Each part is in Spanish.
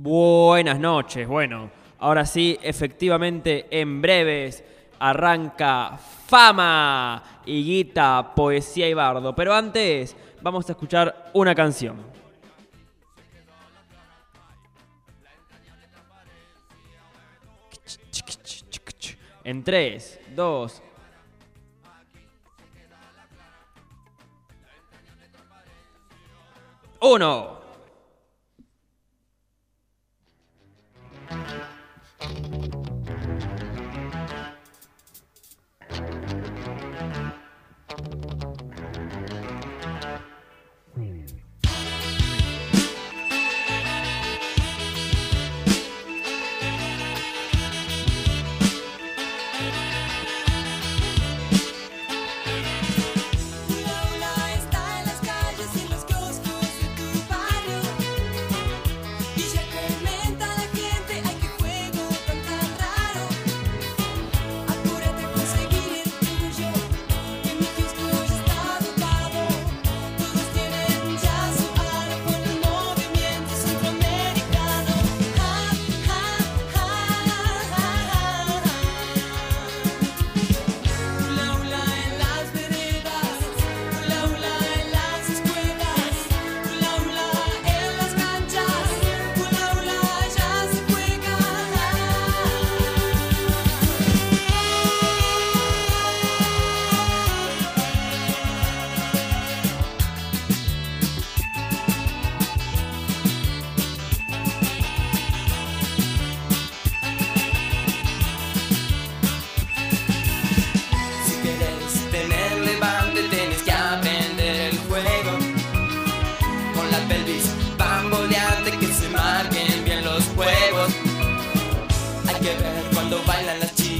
Buenas noches. Bueno, ahora sí, efectivamente, en breves arranca Fama, Higuita, Poesía y Bardo. Pero antes, vamos a escuchar una canción. En 3, 2, uno. Thank you.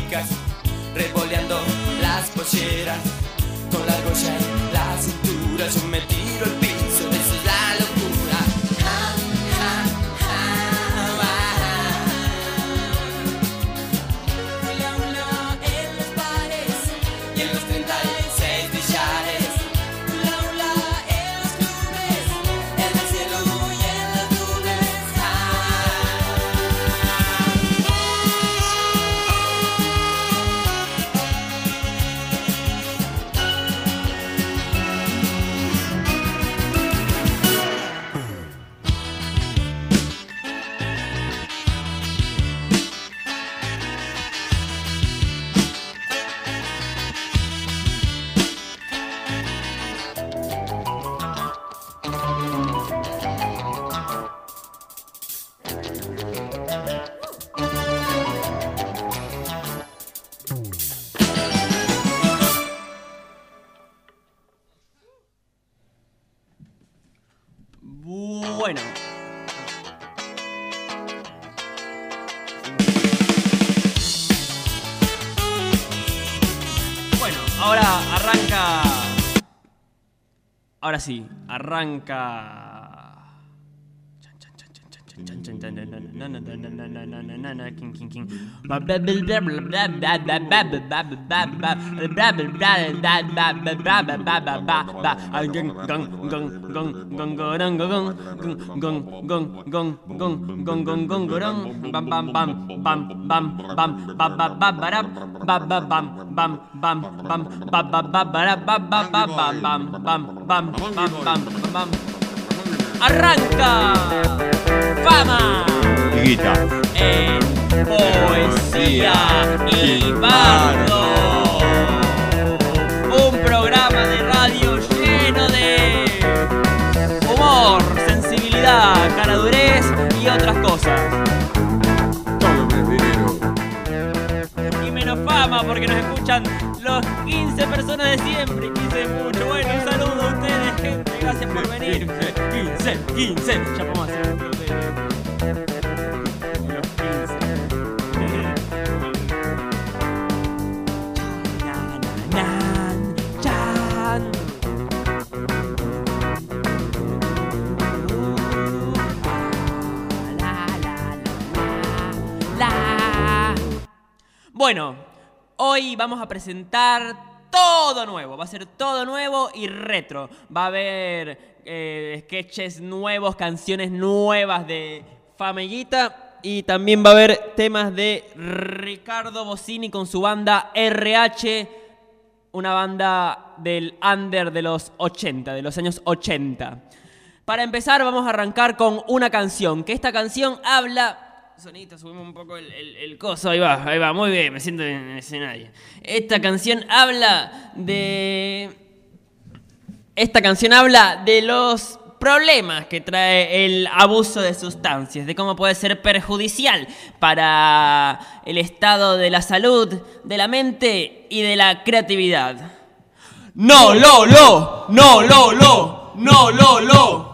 Chicas Revoleando las polleras Con la argolla en la cintura me Ahora sí, arranca. Arranca fama Higuita. en poesía y bardo. Un programa de radio lleno de humor, sensibilidad, caradurez y otras cosas. Todo me dinero. Y menos fama porque nos escuchan los 15 personas de siempre. 15 es mucho. Bueno, un saludo a ustedes, gente. Gracias por venir. 15, 15. Ya podemos hacer Bueno, hoy vamos a presentar todo nuevo. Va a ser todo nuevo y retro. Va a haber eh, sketches nuevos, canciones nuevas de Famellita y también va a haber temas de Ricardo Bossini con su banda RH, una banda del under de los 80, de los años 80. Para empezar vamos a arrancar con una canción, que esta canción habla... Sonita, subimos un poco el, el- el coso, ahí va, ahí va, muy bien, me siento en el escenario. Esta canción habla de... Esta canción habla de los problemas que trae el abuso de sustancias, de cómo puede ser perjudicial para el estado de la salud, de la mente y de la creatividad. No, lo, lo, no, lo, lo, no, lo, lo.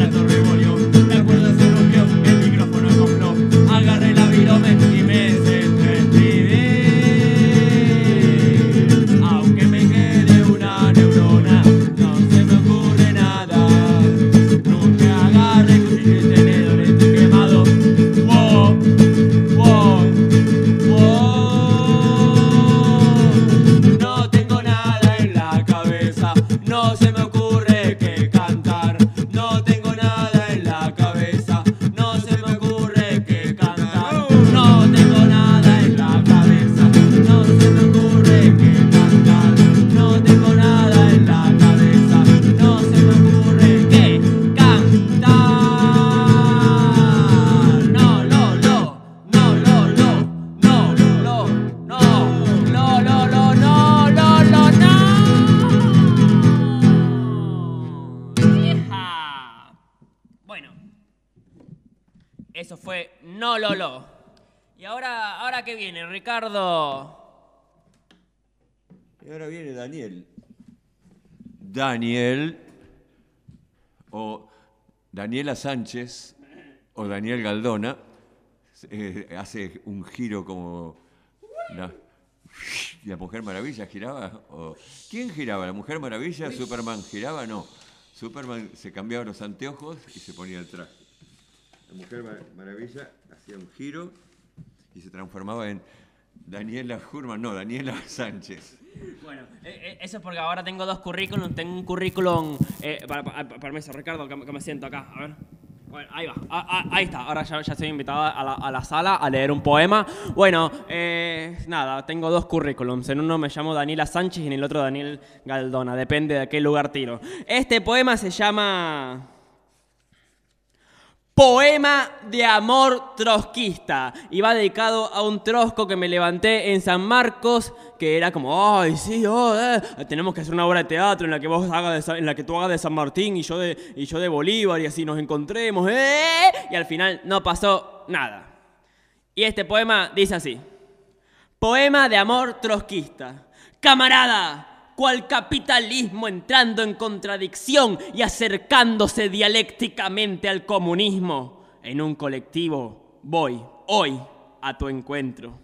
Ebrio, el eso fue no, lo, lo. Y ahora, ahora qué viene, Ricardo. Y ahora viene Daniel. Daniel o Daniela Sánchez o Daniel Galdona eh, hace un giro como la, la Mujer Maravilla giraba o quién giraba la Mujer Maravilla Superman giraba no Superman se cambiaba los anteojos y se ponía el traje la Mujer Ma- Maravilla hacía un giro y se transformaba en Daniela Jurman no Daniela Sánchez Bueno, eh, eh, eso es porque ahora tengo dos currículums. Tengo un currículum. Eh, para, para- para- permiso, Ricardo, que, me- siento acá. A ver. Bueno, ahí va. Ah, ah, ahí está. Ahora ya, ya estoy invitada a la sala a leer un poema. Bueno, eh, nada, tengo dos currículums. En uno me llamo Daniela Sánchez y en el otro Daniel Galdona. Depende de qué lugar tiro. Este poema se llama. Poema de amor trotskista. Y va dedicado a un trosco que me levanté en San Marcos, que era como, ay, sí, tenemos que hacer una obra de teatro en la que vos hagas de en la que tú hagas de San Martín y yo de, y yo de Bolívar y así nos encontremos, eh. Y al final no pasó nada. Y este poema dice así. Poema de amor trotskista. Camarada, cual capitalismo entrando en contradicción y acercándose dialécticamente al comunismo, en un colectivo voy hoy a tu encuentro.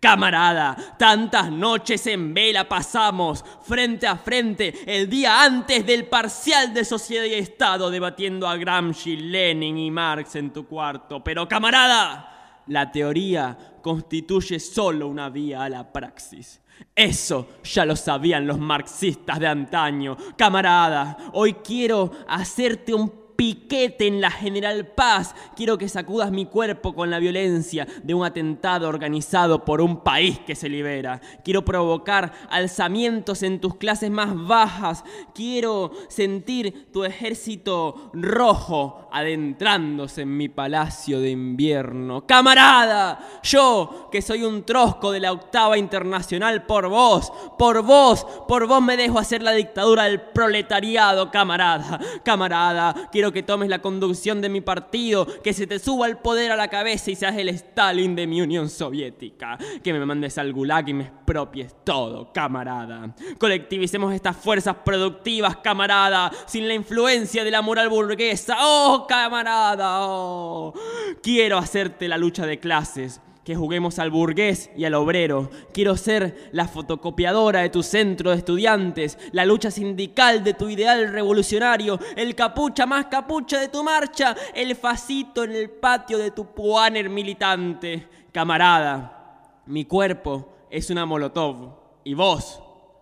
Camarada, tantas noches en vela pasamos frente a frente el día antes del parcial de Sociedad y Estado debatiendo a Gramsci, Lenin y Marx en tu cuarto. Pero camarada, la teoría constituye solo una vía a la praxis. Eso ya lo sabían los marxistas de antaño. Camarada, hoy quiero hacerte un piquete en la General Paz. Quiero que sacudas mi cuerpo con la violencia de un atentado organizado por un país que se libera. Quiero provocar alzamientos en tus clases más bajas. Quiero sentir tu ejército rojo adentrándose en mi palacio de invierno. Camarada, yo que soy un trosco de la octava internacional por vos, por vos, por vos me dejo hacer la dictadura del proletariado, camarada. Camarada, quiero que tomes la conducción de mi partido, que se te suba el poder a la cabeza y seas el Stalin de mi Unión Soviética. Que me mandes al gulag y me expropies todo, camarada. Colectivicemos estas fuerzas productivas, camarada, sin la influencia de la moral burguesa. ¡Oh, camarada! Oh. Quiero hacerte la lucha de clases que juguemos al burgués y al obrero. Quiero ser la fotocopiadora de tu centro de estudiantes, la lucha sindical de tu ideal revolucionario, el capucha más capucha de tu marcha, el facito en el patio de tu puaner militante. Camarada, mi cuerpo es una molotov y vos,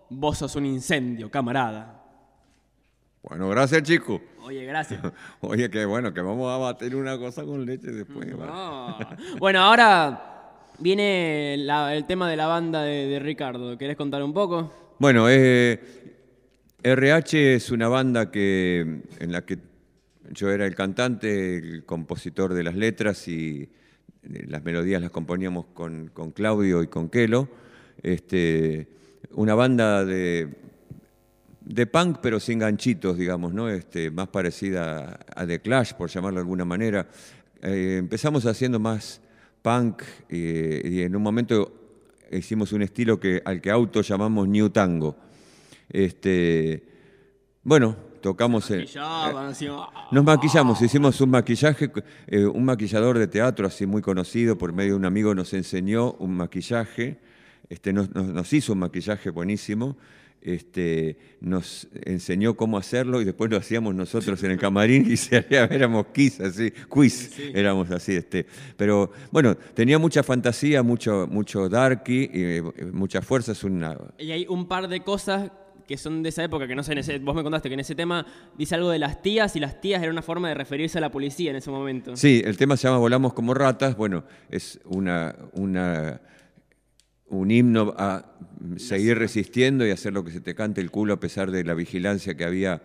vos sos un incendio, camarada. Bueno, gracias, chico. Oye, gracias. Oye, qué bueno, que vamos a batir una cosa con leche después. ¿vale? No. Bueno, ahora viene el tema de la banda de, Ricardo. ¿Querés contar un poco? Bueno, eh, RH es una banda que, en la que yo era el cantante, el compositor de las letras y eh, las melodías las componíamos con, con Claudio y con Kelo. Este, una banda de, de punk, pero sin ganchitos, digamos, ¿no? Este, más parecida a The Clash, por llamarlo de alguna manera. Eh, empezamos haciendo más punk eh, y en un momento hicimos un estilo que, al que auto llamamos New Tango. Este, bueno, tocamos Maquillaban, ah. nos maquillamos, hicimos un maquillaje, eh, un maquillador de teatro así muy conocido, por medio de un amigo nos enseñó un maquillaje, este, nos, nos- nos hizo un maquillaje buenísimo, este, nos enseñó cómo hacerlo y después lo hacíamos nosotros en el camarín y se éramos quiz, así, quiz, éramos así. Este. Pero bueno, tenía mucha fantasía, mucho, mucho darky, eh, mucha fuerza, es una, Y hay un par de cosas que son de esa época, que no sé, en ese- vos me contaste que en ese tema dice algo de las tías y las tías era una forma de referirse a la policía en ese momento. Sí, el tema se llama Volamos como ratas. Bueno, es una, una, un himno a seguir resistiendo y hacer lo que se te cante el culo a pesar de la vigilancia que había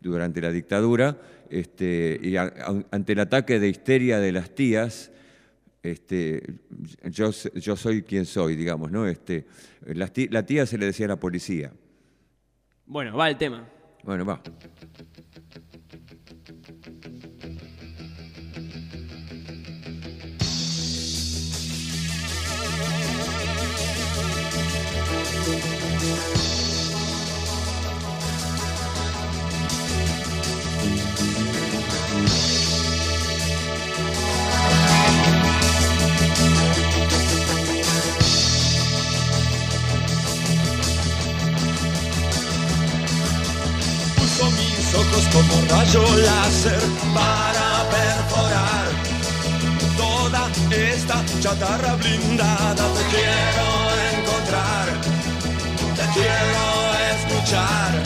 durante la dictadura. Este, y a- a- ante el ataque de histeria de las tías, este, yo, soy quien soy, digamos, ¿no? Este, tí- la tía se le decía a la policía. Bueno, va el tema. Bueno, va. Chatarra blindada. Te quiero encontrar, te quiero escuchar.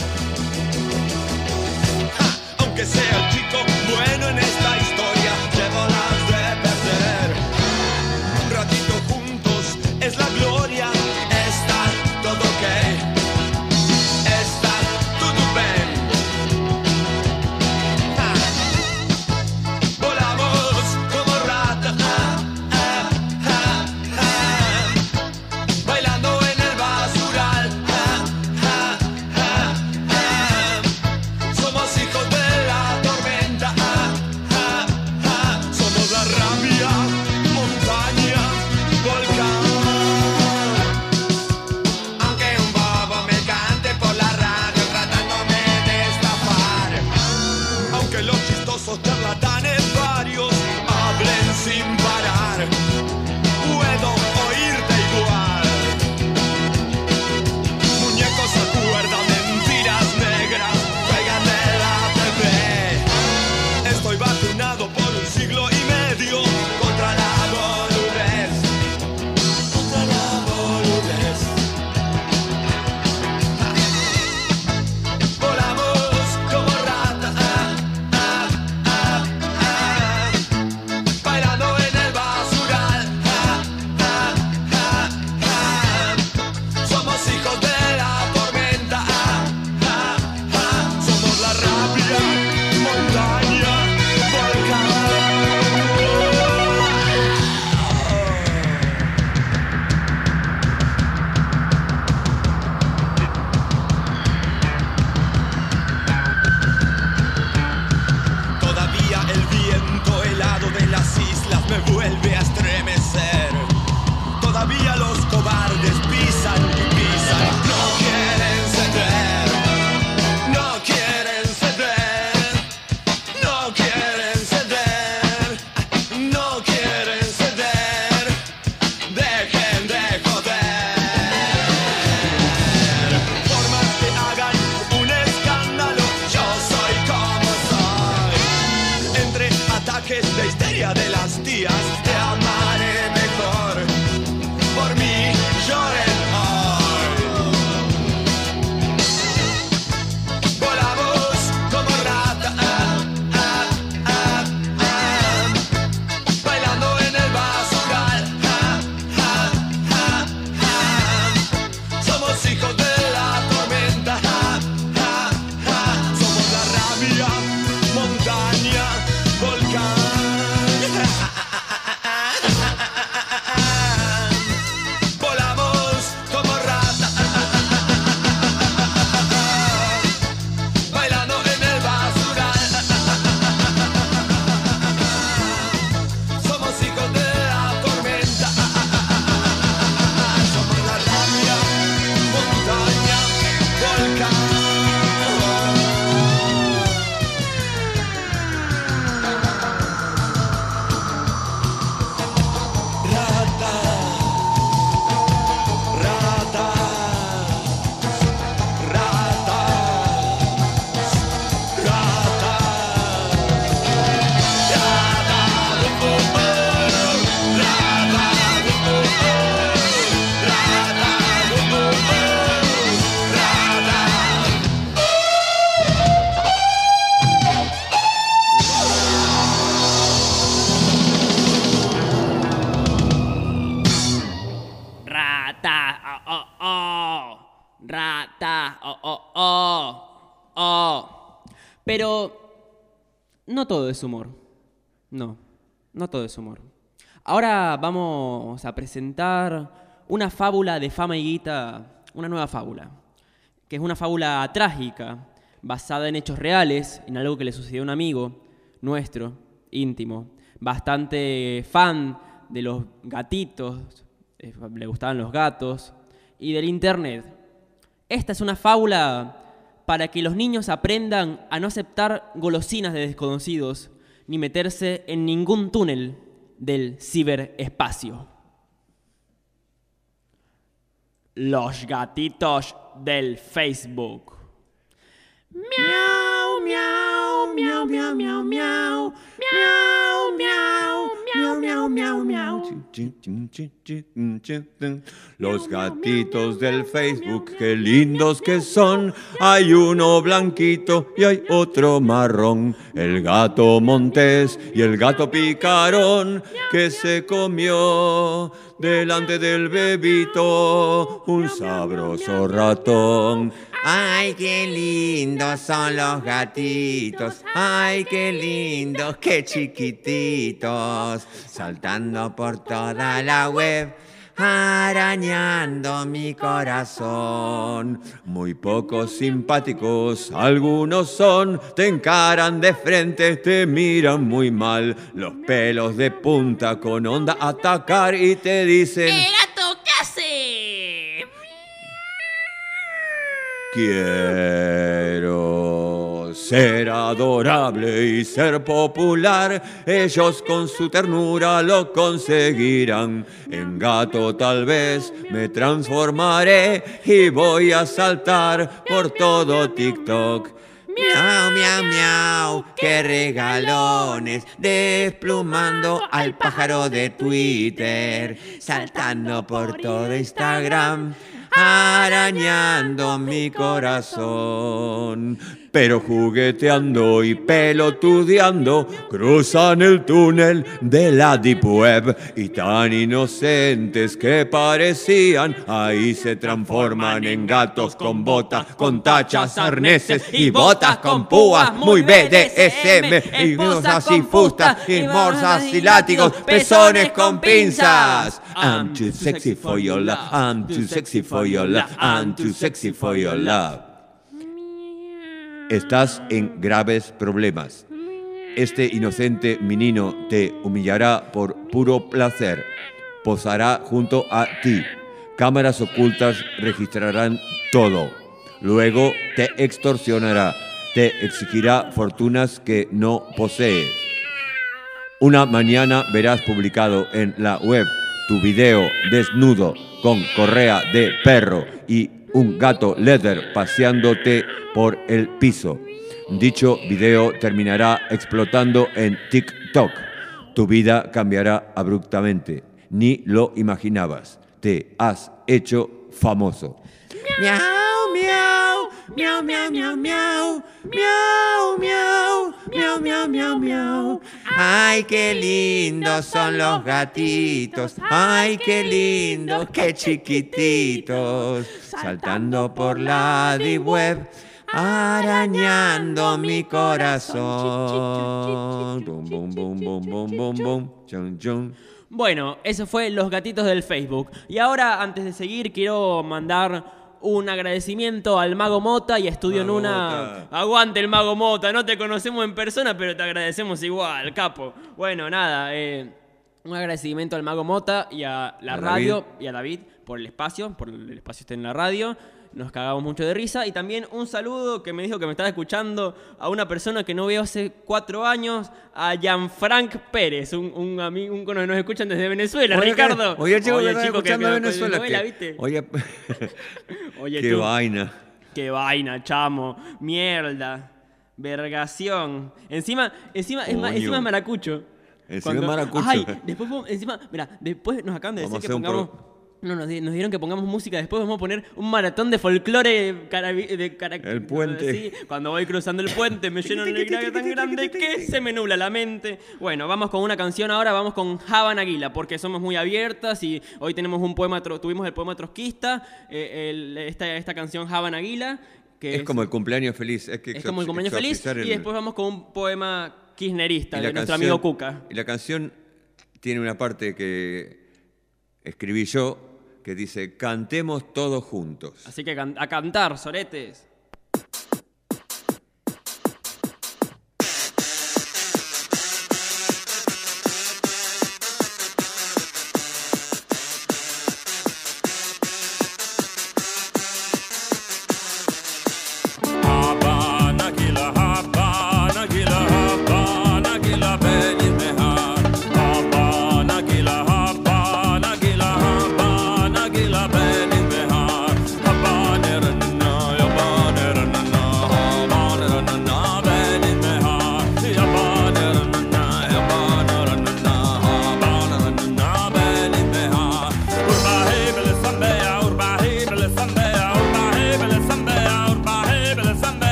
No todo es humor. No, no todo es humor. Ahora vamos a presentar una fábula de fama y guita, una nueva fábula, que es una fábula trágica, basada en hechos reales, en algo que le sucedió a un amigo nuestro, íntimo, bastante fan de los gatitos, eh, le gustaban los gatos, y del internet. Esta es una fábula para que los niños aprendan a no aceptar golosinas de desconocidos ni meterse en ningún túnel del ciberespacio. Los gatitos del Facebook. Los gatitos del Facebook, qué lindos que son. Hay uno blanquito y hay otro marrón. El gato montés y el gato picarón que se comió delante del bebito un sabroso ratón. Ay, qué lindos son los gatitos. Ay, qué lindos, qué chiquititos. Saltando por toda la web. Arañando mi corazón. Muy pocos simpáticos, algunos son. Te encaran de frente, te miran muy mal. Los pelos de punta con onda atacar y te dicen. ¡Eh, gato, qué hace! Quiero ser adorable y ser popular. Ellos con su ternura lo conseguirán. En gato tal vez me transformaré y voy a saltar por todo TikTok. Miau, miau, miau, qué regalones, desplumando al pájaro de Twitter, saltando por todo Instagram, arañando mi corazón. Pero jugueteando y pelotudeando, cruzan el túnel de la Deep Web y tan inocentes que parecían, ahí se transforman en gatos con botas, con tachas, arneses y botas con púas, muy BDSM, y cosas y fustas, y morsas y látigos, pezones con pinzas. I'm too sexy for your love, I'm too sexy for your love, I'm too sexy for your love. Estás en graves problemas. Este inocente menino te humillará por puro placer. Posará junto a ti. Cámaras ocultas registrarán todo. Luego te extorsionará. Te exigirá fortunas que no posees. Una mañana verás publicado en la web tu video desnudo con correa de perro y un gato leather paseándote por el piso. Dicho video terminará explotando en TikTok. Tu vida cambiará abruptamente. Ni lo imaginabas. Te has hecho famoso. Miau, Miau, miau, miau, miau. Miau, miau. Miau, miau, miau, miau. Ay, qué lindos son los gatitos. Ay, qué lindos, qué chiquititos. Saltando por la D-Web arañando mi corazón. Bueno, eso fue Los Gatitos del Facebook. Y ahora, antes de seguir, quiero mandar un agradecimiento al Mago Mota y a Estudio Mago Nuna. Mota. Aguante el Mago Mota, no te conocemos en persona, pero te agradecemos igual, capo. Bueno, nada, eh, un agradecimiento al Mago Mota y a la A radio y a David por el espacio, por el espacio este en la radio. Nos cagamos mucho de risa. Y también un saludo que me dijo que me estaba escuchando a una persona que no veo hace cuatro años, a Gianfranc Pérez, un, un amigo, un cono que nos escuchan desde Venezuela, Oye, Ricardo. que- Oye, chico, Oye, que chico, que- escuchando que- a Venezuela. novela, ¿viste? Oye, Oye, qué tú. vaina. Qué vaina, chamo. Mierda. Vergación. Encima, encima, es, encima es maracucho. Encima es maracucho. Ay, después, encima, mira, después nos acaban de Vamos decir que pongamos. No, nos, di- nos dieron que pongamos música. Después vamos a poner un maratón de folclore de cara- El puente. Sí, cuando voy cruzando el puente me lleno de gracia tan grande que se me nubla la mente. Bueno, vamos con una canción ahora. Vamos con Javan Aguila, porque somos muy abiertas y hoy tenemos un poema, tuvimos el poema trotskista, eh, el- esta, esta canción Javan Aguila. Que Es como el cumpleaños feliz. Es, que es como el cumpleaños feliz y después vamos con un poema kirchnerista de nuestro canción- amigo Cuca. Y la canción tiene una parte que escribí yo que dice, cantemos todos juntos. Así que a cantar, soretes.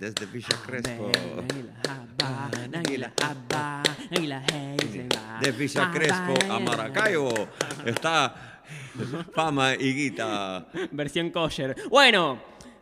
Desde Villa Crespo. De Villa Crespo a Maracaibo está fama y guita. Versión kosher. Bueno,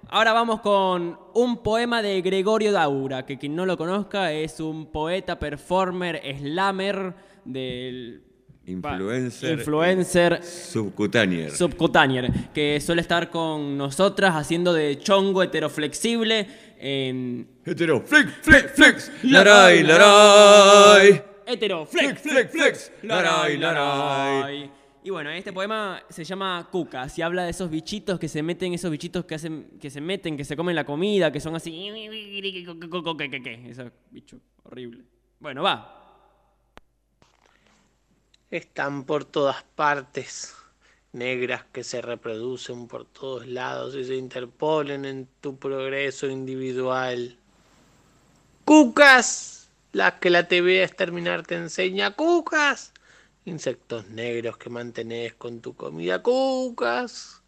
ahora vamos con un poema de Gregorio Daura, que quien no lo conozca es un poeta, performer, slammer del... Influencer. Influencer Subcutáneo. subcutáneo, que suele estar con nosotras haciendo de chongo heteroflexible en... Hetero. Flick, flick, flex. Laray, laray. Heteroflex, Flick, flex. Laray, laray. Y bueno, este poema se llama Cuca. Si habla de esos bichitos que se meten, esos bichitos que hacen, que se meten, que se comen la comida, que son así. Esos bichos horrible. Bueno, va. Están por todas partes, negras que se reproducen por todos lados y se interponen en tu progreso individual. Cucas, las que la TV a exterminar te enseña, cucas. Insectos negros que mantenés con tu comida, cucas.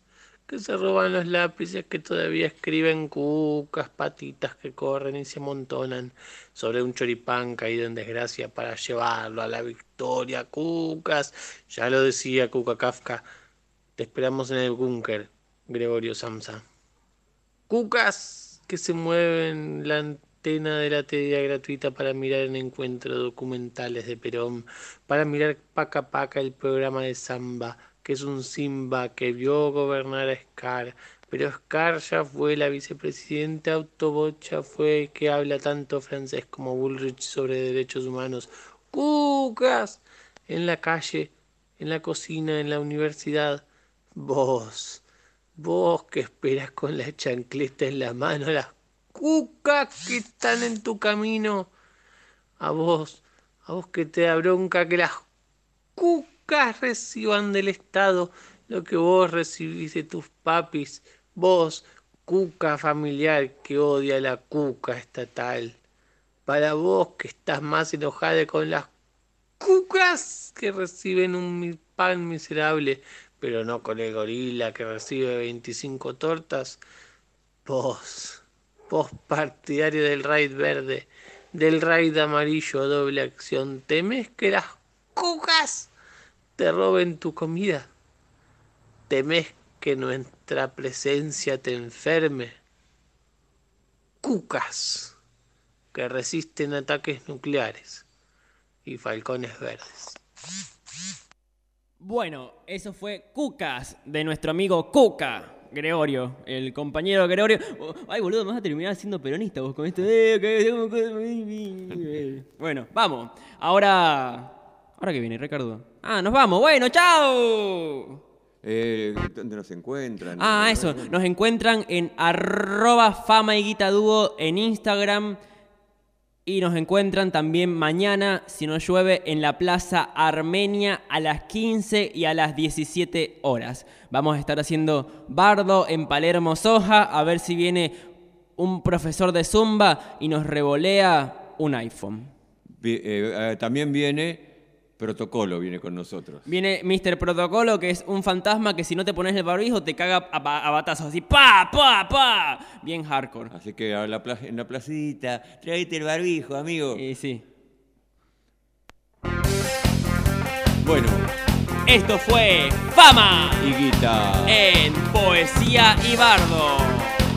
Que se roban los lápices que todavía escriben cucas, patitas que corren y se amontonan sobre un choripán caído en desgracia para llevarlo a la victoria, cucas. Ya lo decía Cuca Kafka. Te esperamos en el búnker, Gregorio Samsa. Cucas que se mueven la antena de la TV gratuita para mirar en encuentro documentales de Perón, para mirar Paca Paca el programa de Samba, que es un Simba que vio gobernar a Scar, Pero Oscar ya fue la vicepresidenta Autobot, ya fue que habla tanto francés como Bullrich sobre derechos humanos. ¡Cucas! En la calle, en la cocina, en la universidad. Vos, vos que esperas con la chancleta en la mano las cucas que están en tu camino. A vos, a vos que te da bronca que las cucas reciban del Estado lo que vos recibís de tus papis. Vos, cuca familiar que odia la cuca estatal. Para vos que estás más enojada con las cucas que reciben un pan miserable, pero no con el gorila que recibe 25 tortas. Vos, vos partidario del raid verde, del raid amarillo doble acción, ¿temes que las cucas te roben tu comida? ¿Temes que nuestra presencia te enferme? Cucas que resisten ataques nucleares y falcones verdes. Bueno, eso fue Cucas de nuestro amigo Cuca. Gregorio, el compañero Gregorio. Oh, Ay, boludo, me vas a terminar siendo peronista vos con esto. Eh, Bueno, vamos. Ahora. ¿Ahora qué viene, Ricardo? Ah, nos vamos. Bueno, chao. Eh, ¿Dónde nos encuentran? Ah, eso. Nos encuentran en arroba fama y guita dúo en Instagram. Y nos encuentran también mañana, si no llueve, en la Plaza Armenia a las 15 y a las 17 horas. Vamos a estar haciendo bardo en Palermo Soja, a ver si viene un profesor de Zumba y nos revolea un iPhone. Eh, eh, también viene Protocolo, viene con nosotros. Viene Mr. Protocolo, que es un fantasma que si no te pones el barbijo te caga a, ba- a batazos, así pa, pa, pa. Bien hardcore. Así que a la pla- en la placita, tráete el barbijo, amigo. Y sí. Bueno, Esto fue Fama Higuita, en Poesía y Bardo.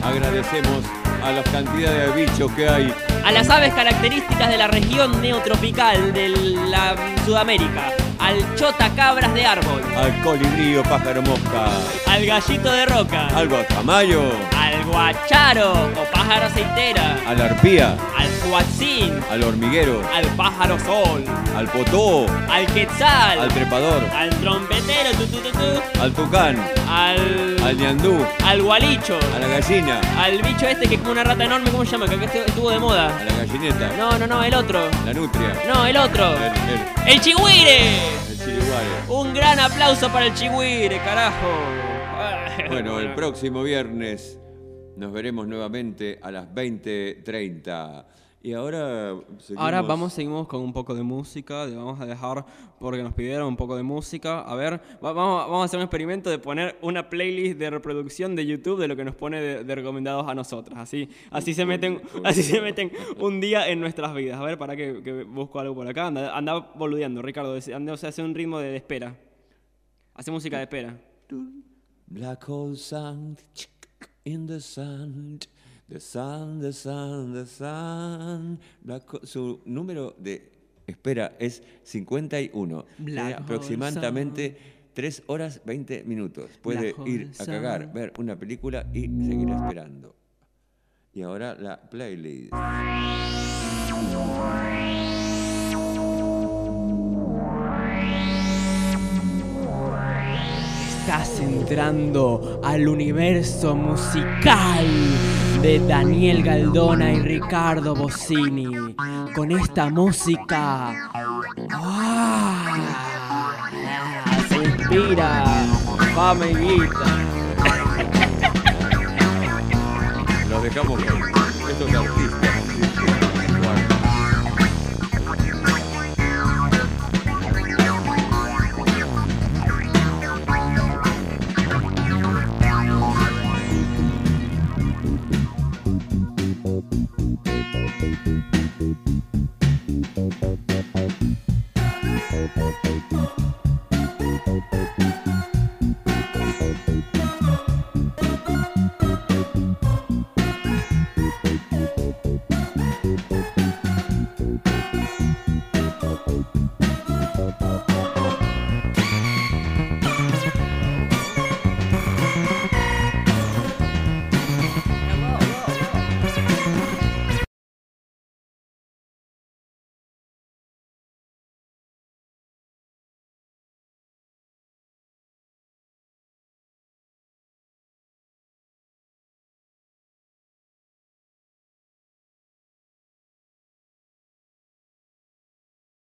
agradecemos a la cantidad de bichos que hay. A las aves características de la región neotropical de la Sudamérica. Al chota cabras de árbol. Al colibrío, pájaro mosca, Al gallito de roca. al guacamayo, Al guacharo o pájaro aceitera. a la arpía, Al cuatzín. al hormiguero, Al pájaro sol. al potó, Al quetzal. al trepador, Al trompetero. tu, tu, tu, tu. al tucán, Al. al ñandú, Al gualicho. a la gallina, Al bicho este que es como una rata enorme, ¿cómo se llama? Que estuvo de moda. a la gallineta, No, no, no, el otro. la nutria, No, el otro. el, el, ¡El chigüire! el chiriguare. Un gran aplauso para el chigüire, carajo. Bueno, el próximo viernes nos veremos nuevamente a las 20.30. Y ahora seguimos... Ahora vamos, seguimos con un poco de música. Vamos a dejar, porque nos pidieron un poco de música. A ver, va- vamos, vamos a hacer un experimento de poner una playlist de reproducción de YouTube de lo que nos pone de, de recomendados a nosotros. Así, así, se meten, así se meten un día en nuestras vidas. A ver, para que, que busco algo por acá. Anda, anda boludeando, Ricardo. Anda, o sea, hace un ritmo de, de espera. Hace música de espera. Black hole sun in the sun, the sun, the sun, the sun. Black su número de espera es 51. Black hole aproximadamente 3 horas 20 minutos. Puede Black ir a cagar, sun. ver una película y seguir esperando. Y ahora la playlist. Entrando al universo musical de Daniel Galdona y Ricardo Bossini. Con esta música. ¡ah! Se inspira fama y. Los dejamos con estos